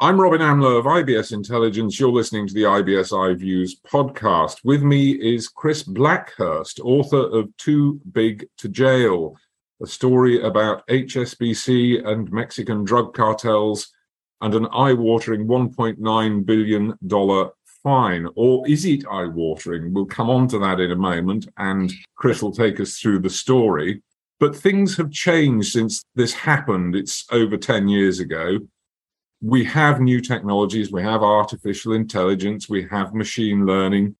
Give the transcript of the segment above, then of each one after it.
I'm Robin Amlôt of IBS Intelligence. You're listening to the IBS iViews podcast. With me is Chris Blackhurst, author of Too Big to Jail, a story about HSBC and Mexican drug cartels and an eye watering $1.9 billion fine. Or is it eye watering? We'll come on to that in a moment, and Chris will take us through the story. But things have changed since this happened. It's over 10 years ago we have new technologies, we have artificial intelligence, we have machine learning,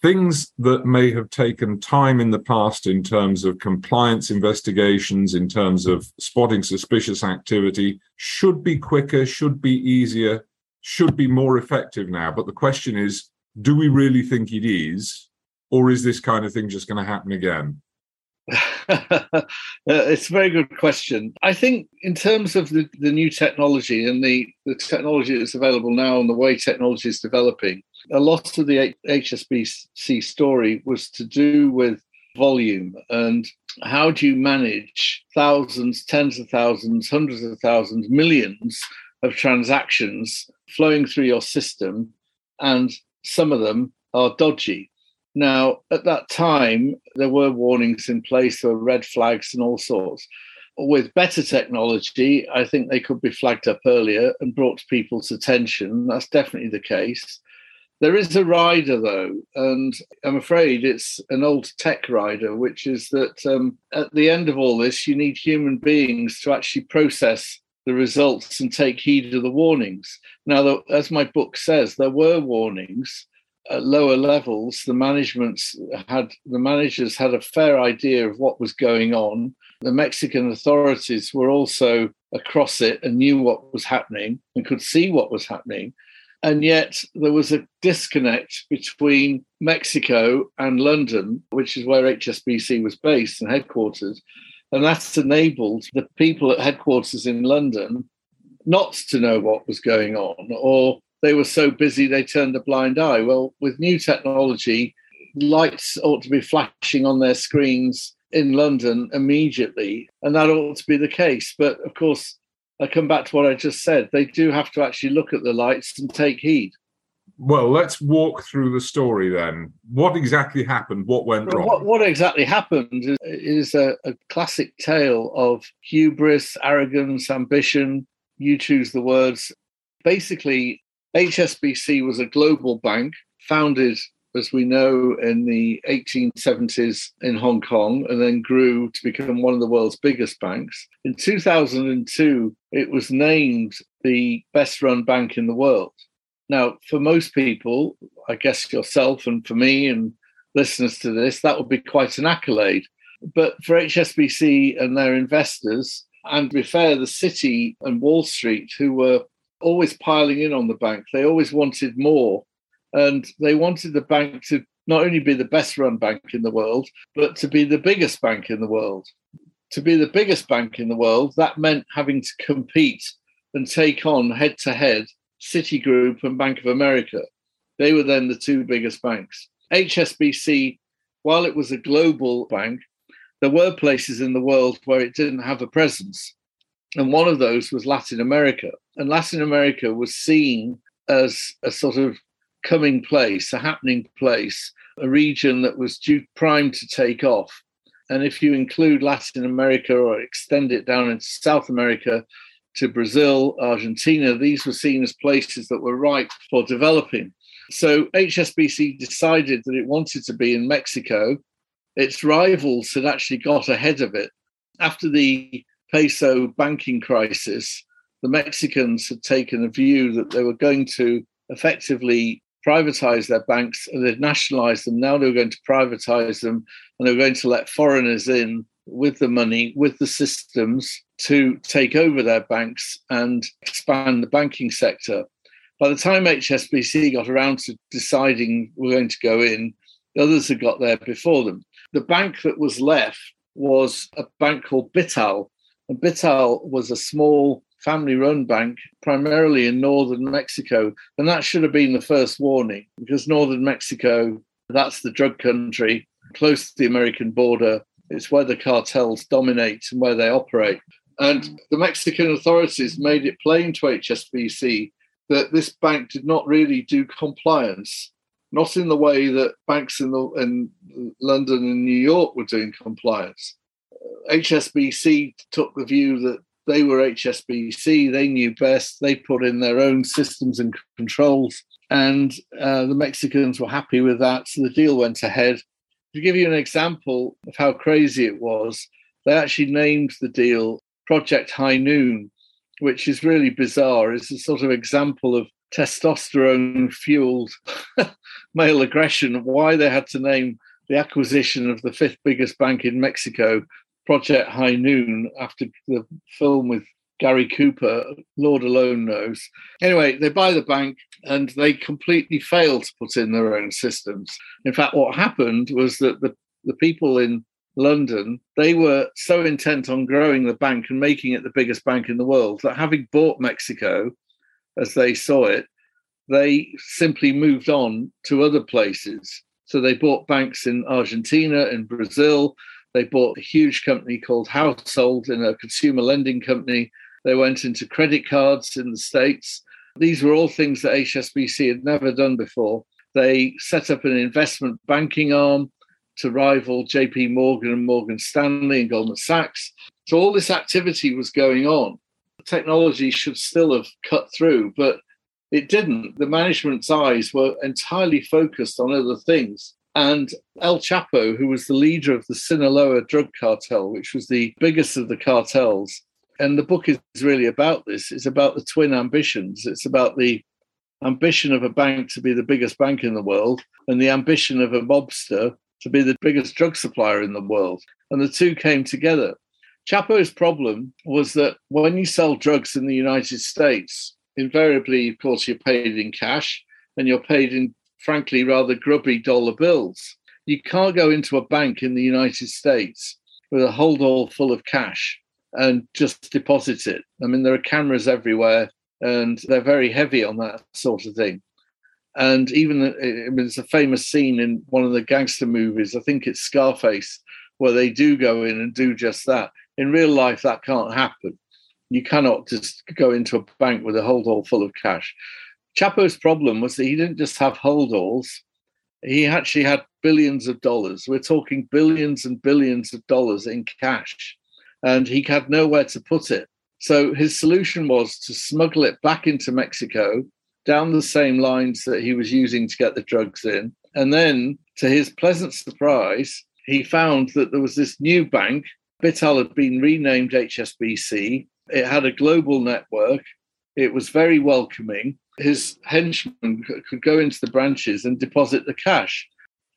things that may have taken time in the past in terms of compliance investigations, in terms of spotting suspicious activity, should be quicker, should be easier, should be more effective now. But the question is do we really think it is? Or is this kind of thing just going to happen again? Uh, it's a very good question. I think, in terms of the, the new technology and the, the technology that's available now and the way technology is developing, a lot of the HSBC story was to do with volume and how do you manage thousands, tens of thousands, hundreds of thousands, millions of transactions flowing through your system, and some of them are dodgy. Now, at that time, there were warnings in place, there were red flags and all sorts. With better technology, I think they could be flagged up earlier and brought to people's attention. That's definitely the case. There is a rider, though, and I'm afraid it's an old tech rider, which is that um, at the end of all this, you need human beings to actually process the results and take heed of the warnings. Now, as my book says, there were warnings, at lower levels, the managements had the managers had a fair idea of what was going on. The Mexican authorities were also across it and knew what was happening and could see what was happening. And yet there was a disconnect between Mexico and London, which is where HSBC was based and headquarters. And that's enabled the people at headquarters in London not to know what was going on or they were so busy they turned a blind eye. Well, with new technology, lights ought to be flashing on their screens in London immediately, and that ought to be the case. But of course, I come back to what I just said. They do have to actually look at the lights and take heed. Well, let's walk through the story then. What exactly happened? What went wrong? What, what exactly happened is, is a, a classic tale of hubris, arrogance, ambition. You choose the words. Basically, HSBC was a global bank founded, as we know, in the 1870s in Hong Kong and then grew to become one of the world's biggest banks. In 2002, it was named the best run bank in the world. Now, for most people, I guess yourself and for me and listeners to this, that would be quite an accolade. But for HSBC and their investors, and to be fair, the city and Wall Street, who were always piling in on the bank. They always wanted more. And they wanted the bank to not only be the best run bank in the world, but to be the biggest bank in the world. To be the biggest bank in the world, that meant having to compete and take on head to head Citigroup and Bank of America. They were then the two biggest banks. HSBC, while it was a global bank, there were places in the world where it didn't have a presence. And one of those was Latin America. And Latin America was seen as a sort of coming place, a happening place, a region that was due primed to take off. And if you include Latin America or extend it down into South America to Brazil, Argentina, these were seen as places that were ripe for developing. So HSBC decided that it wanted to be in Mexico. Its rivals had actually got ahead of it. After the peso banking crisis, the Mexicans had taken a view that they were going to effectively privatize their banks and they'd nationalized them. Now they were going to privatize them and they were going to let foreigners in with the money, with the systems to take over their banks and expand the banking sector. By the time HSBC got around to deciding we're going to go in, others had got there before them. The bank that was left was a bank called Bital, Bital was a small family run bank, primarily in northern Mexico. And that should have been the first warning because northern Mexico, that's the drug country, close to the American border. It's where the cartels dominate and where they operate. And the Mexican authorities made it plain to HSBC that this bank did not really do compliance, not in the way that banks in, the, in London and New York were doing compliance. HSBC took the view that they were HSBC, they knew best, they put in their own systems and controls, and uh, the Mexicans were happy with that, so the deal went ahead. To give you an example of how crazy it was, they actually named the deal Project High Noon, which is really bizarre. It's a sort of example of testosterone fueled male aggression, why they had to name the acquisition of the fifth biggest bank in Mexico Project High Noon after the film with Gary Cooper, Lord alone knows. Anyway, they buy the bank and they completely fail to put in their own systems. In fact, what happened was that the, the people in London, they were so intent on growing the bank and making it the biggest bank in the world that having bought Mexico as they saw it, they simply moved on to other places. So they bought banks in Argentina, in Brazil. They bought a huge company called Household in a consumer lending company. They went into credit cards in the States. These were all things that HSBC had never done before. They set up an investment banking arm to rival JP Morgan and Morgan Stanley and Goldman Sachs. So all this activity was going on. Technology should still have cut through, but it didn't. The management's eyes were entirely focused on other things. And El Chapo, who was the leader of the Sinaloa drug cartel, which was the biggest of the cartels, and the book is really about this. It's about the twin ambitions. It's about the ambition of a bank to be the biggest bank in the world and the ambition of a mobster to be the biggest drug supplier in the world. And the two came together. Chapo's problem was that when you sell drugs in the United States, invariably, of course, you're paid in cash and you're paid in, frankly, rather grubby dollar bills. You can't go into a bank in the United States with a hold all full of cash and just deposit it. I mean, there are cameras everywhere and they're very heavy on that sort of thing. And even uh, I mean, there's a famous scene in one of the gangster movies, I think it's Scarface, where they do go in and do just that. In real life, that can't happen. You cannot just go into a bank with a hold all full of cash. Chapo's problem was that he didn't just have hold alls, he actually had billions of dollars. We're talking billions and billions of dollars in cash, and he had nowhere to put it. So his solution was to smuggle it back into Mexico down the same lines that he was using to get the drugs in. And then, to his pleasant surprise, he found that there was this new bank. Bital had been renamed HSBC. It had a global network. It was very welcoming. His henchmen could go into the branches and deposit the cash.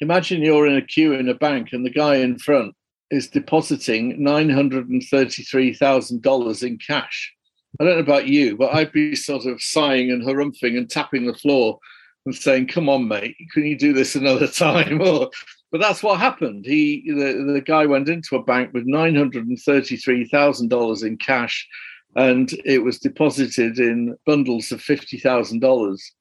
Imagine you're in a queue in a bank and the guy in front is depositing $933,000 in cash. I don't know about you, but I'd be sort of sighing and harumphing and tapping the floor and saying, "Come on, mate, can you do this another time?" but that's what happened. He, the, the guy, went into a bank with nine hundred and thirty-three thousand dollars in cash, and it was deposited in bundles of fifty thousand dollars.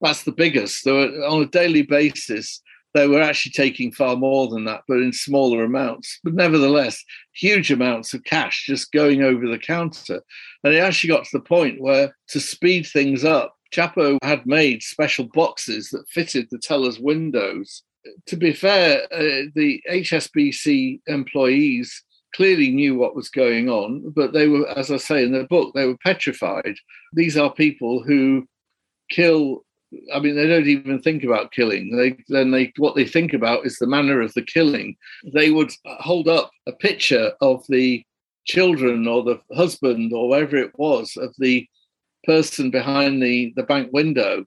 That's the biggest. On a daily basis, they were actually taking far more than that, but in smaller amounts. But nevertheless, huge amounts of cash just going over the counter. And it actually got to the point where, to speed things up, Chapo had made special boxes that fitted the teller's windows. To be fair, uh, the HSBC employees clearly knew what was going on, but they were, as I say in the book, they were petrified. These are people who kill I mean, they don't even think about killing. They then they what they think about is the manner of the killing. They would hold up a picture of the children or the husband or wherever it was of the person behind the the bank window,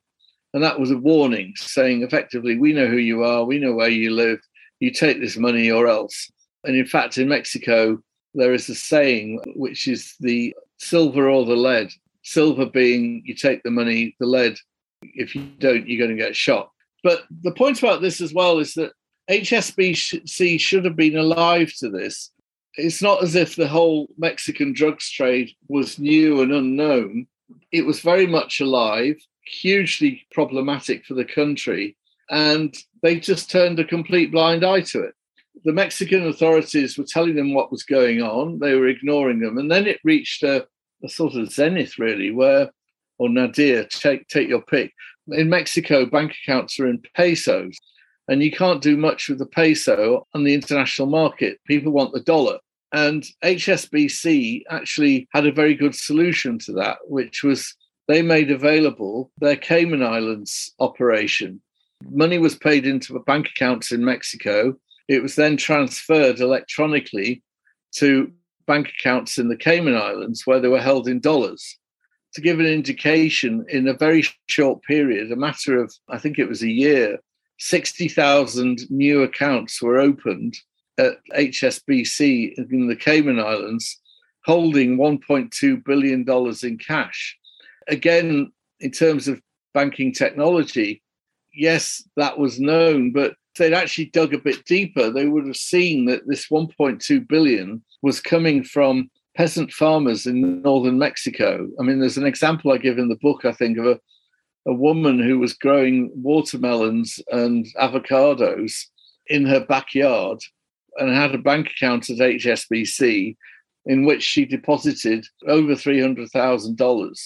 and that was a warning saying effectively, we know who you are, we know where you live. You take this money or else. And in fact, in Mexico, there is a saying which is the silver or the lead. Silver being you take the money, the lead if you don't, you're going to get shot. But the point about this as well is that HSBC should have been alive to this. It's not as if the whole Mexican drugs trade was new and unknown. It was very much alive, hugely problematic for the country, and they just turned a complete blind eye to it. The Mexican authorities were telling them what was going on, they were ignoring them. And then it reached a, a sort of zenith, really, where or nadir, take, take your pick. In Mexico, bank accounts are in pesos, and you can't do much with the peso on the international market. People want the dollar. And HSBC actually had a very good solution to that, which was they made available their Cayman Islands operation. Money was paid into bank accounts in Mexico. It was then transferred electronically to bank accounts in the Cayman Islands where they were held in dollars. To give an indication, in a very short period, a matter of, I think it was a year, 60,000 new accounts were opened at HSBC in the Cayman Islands, holding $1.2 billion in cash. Again, in terms of banking technology, yes, that was known, but they'd actually dug a bit deeper, they would have seen that this 1.2 billion was coming from peasant farmers in northern Mexico. I mean, there's an example I give in the book, I think, of a, a woman who was growing watermelons and avocados in her backyard and had a bank account at HSBC in which she deposited over $300,000.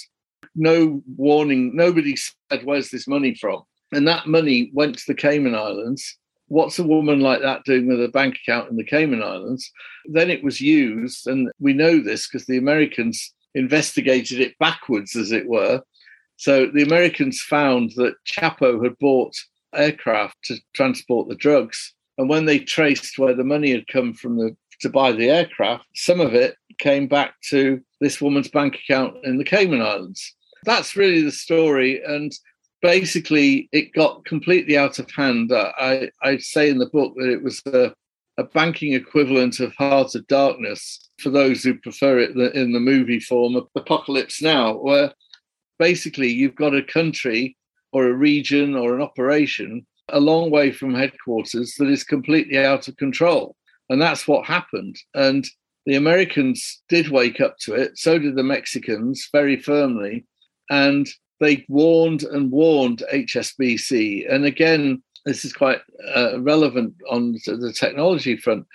No warning, nobody said, Where's this money from? And that money went to the Cayman Islands. What's a woman like that doing with a bank account in the Cayman Islands? Then it was used, and we know this because the Americans investigated it backwards, as it were. So the Americans found that Chapo had bought aircraft to transport the drugs and when they traced where the money had come from the, to buy the aircraft, some of it came back to this woman's bank account in the Cayman Islands. That's really the story. And basically, it got completely out of hand. Uh, I, I say in the book that it was a, a banking equivalent of Heart of Darkness for those who prefer it in the movie form of Apocalypse Now, where basically you've got a country or a region or an operation a long way from headquarters that is completely out of control. And that's what happened. And the Americans did wake up to it. So did the Mexicans very firmly. And they warned and warned HSBC. And again, this is quite uh, relevant on the technology front.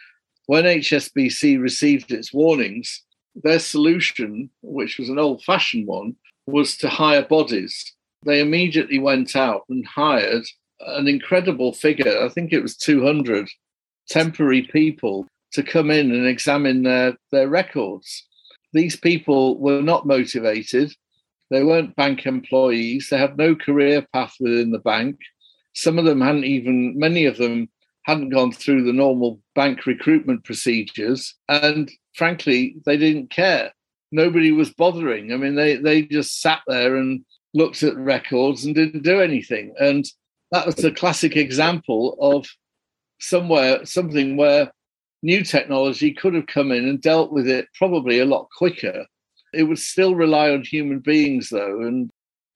When HSBC received its warnings, their solution, which was an old fashioned one, was to hire bodies. They immediately went out and hired an incredible figure. I think it was 200 temporary people to come in and examine their, their records. These people were not motivated. They weren't bank employees. They had no career path within the bank. Some of them hadn't even, many of them hadn't gone through the normal bank recruitment procedures. And frankly, they didn't care. Nobody was bothering. I mean, they, they just sat there and looked at records and didn't do anything. And that was a classic example of somewhere something where new technology could have come in and dealt with it probably a lot quicker. It would still rely on human beings though. And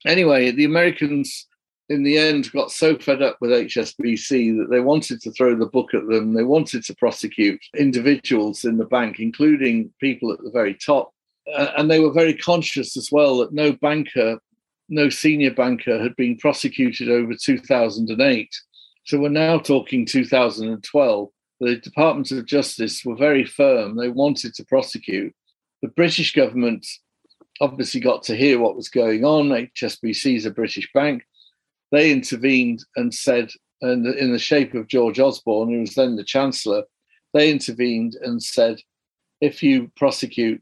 anyway, the Americans in the end got so fed up with HSBC that they wanted to throw the book at them. They wanted to prosecute individuals in the bank, including people at the very top. Uh, and they were very conscious as well that no banker no senior banker had been prosecuted over 2008. So we're now talking 2012. The Department of Justice were very firm. They wanted to prosecute. The British government obviously got to hear what was going on. HSBC is a British bank. They intervened and said, and in the shape of George Osborne, who was then the Chancellor, they intervened and said, if you prosecute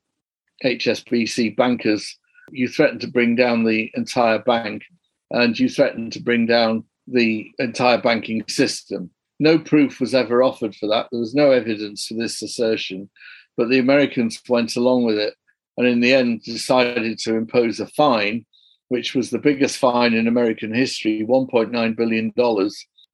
HSBC bankers, you threaten to bring down the entire bank and you threaten to bring down the entire banking system. No proof was ever offered for that. There was no evidence for this assertion, but the Americans went along with it and in the end decided to impose a fine, which was the biggest fine in American history $1.9 billion.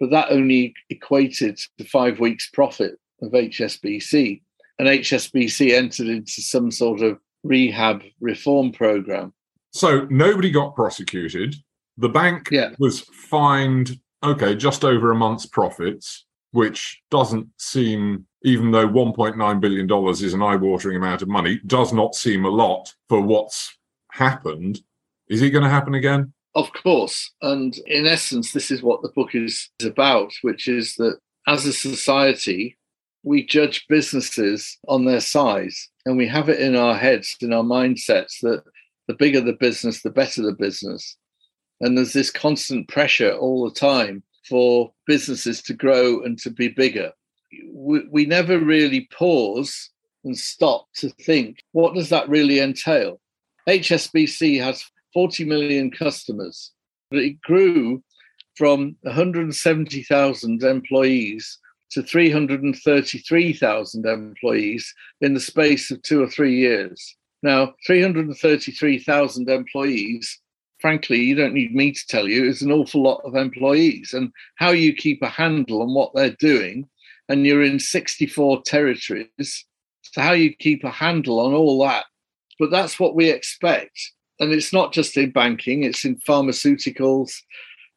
But that only equated to five weeks' profit of HSBC. And HSBC entered into some sort of rehab reform program. So nobody got prosecuted. The bank yeah. was fined, okay, just over a month's profits, which doesn't seem, even though $1.9 billion is an eye watering amount of money, does not seem a lot for what's happened. Is it going to happen again? Of course. And in essence, this is what the book is about, which is that as a society, we judge businesses on their size and we have it in our heads, in our mindsets, that The bigger the business, the better the business. And there's this constant pressure all the time for businesses to grow and to be bigger. We, we never really pause and stop to think what does that really entail? HSBC has 40 million customers, but it grew from 170,000 employees to 333,000 employees in the space of two or three years. Now, 333,000 employees, frankly, you don't need me to tell you, is an awful lot of employees. And how you keep a handle on what they're doing, and you're in 64 territories, so how you keep a handle on all that. But that's what we expect. And it's not just in banking, it's in pharmaceuticals,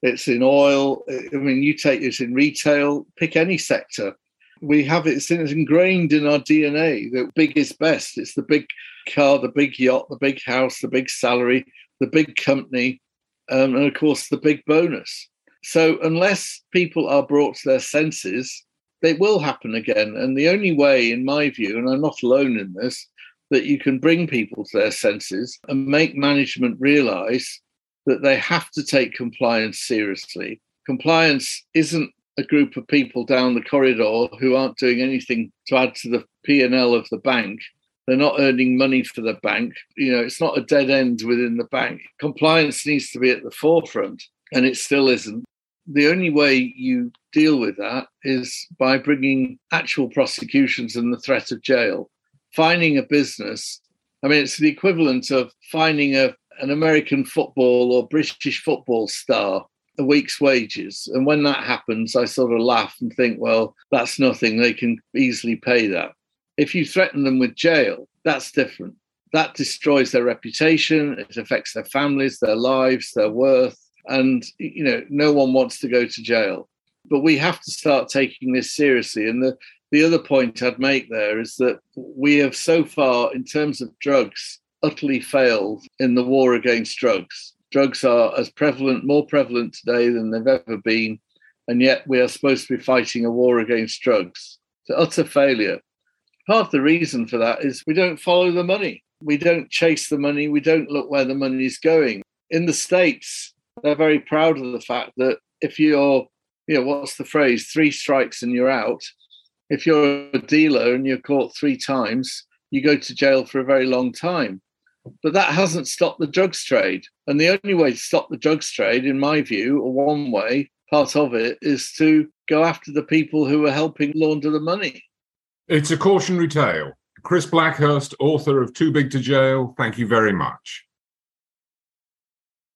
it's in oil. I mean, you take it in retail, pick any sector. We have it, it's ingrained in our DNA that big is best. It's the big car, the big yacht, the big house, the big salary, the big company, um, and of course, the big bonus. So, unless people are brought to their senses, they will happen again. And the only way, in my view, and I'm not alone in this, that you can bring people to their senses and make management realize that they have to take compliance seriously. Compliance isn't a group of people down the corridor who aren't doing anything to add to the P&L of the bank. They're not earning money for the bank. You know, it's not a dead end within the bank. Compliance needs to be at the forefront, and it still isn't. The only way you deal with that is by bringing actual prosecutions and the threat of jail. Finding a business, I mean, it's the equivalent of finding a an American football or British football star a week's wages. And when that happens, I sort of laugh and think, well, that's nothing. They can easily pay that. If you threaten them with jail, that's different. That destroys their reputation, it affects their families, their lives, their worth. And, you know, no one wants to go to jail. But we have to start taking this seriously. And the, the other point I'd make there is that we have so far, in terms of drugs, utterly failed in the war against drugs. Drugs are as prevalent, more prevalent today than they've ever been, and yet we are supposed to be fighting a war against drugs. It's utter failure. Part of the reason for that is we don't follow the money. We don't chase the money. We don't look where the money is going. In the States, they're very proud of the fact that if you're, you know, what's the phrase, three strikes and you're out. If you're a dealer and you're caught three times, you go to jail for a very long time. But that hasn't stopped the drugs trade. And the only way to stop the drugs trade, in my view, or one way, part of it, is to go after the people who are helping launder the money. It's a cautionary tale. Chris Blackhurst, author of Too Big to Jail, thank you very much.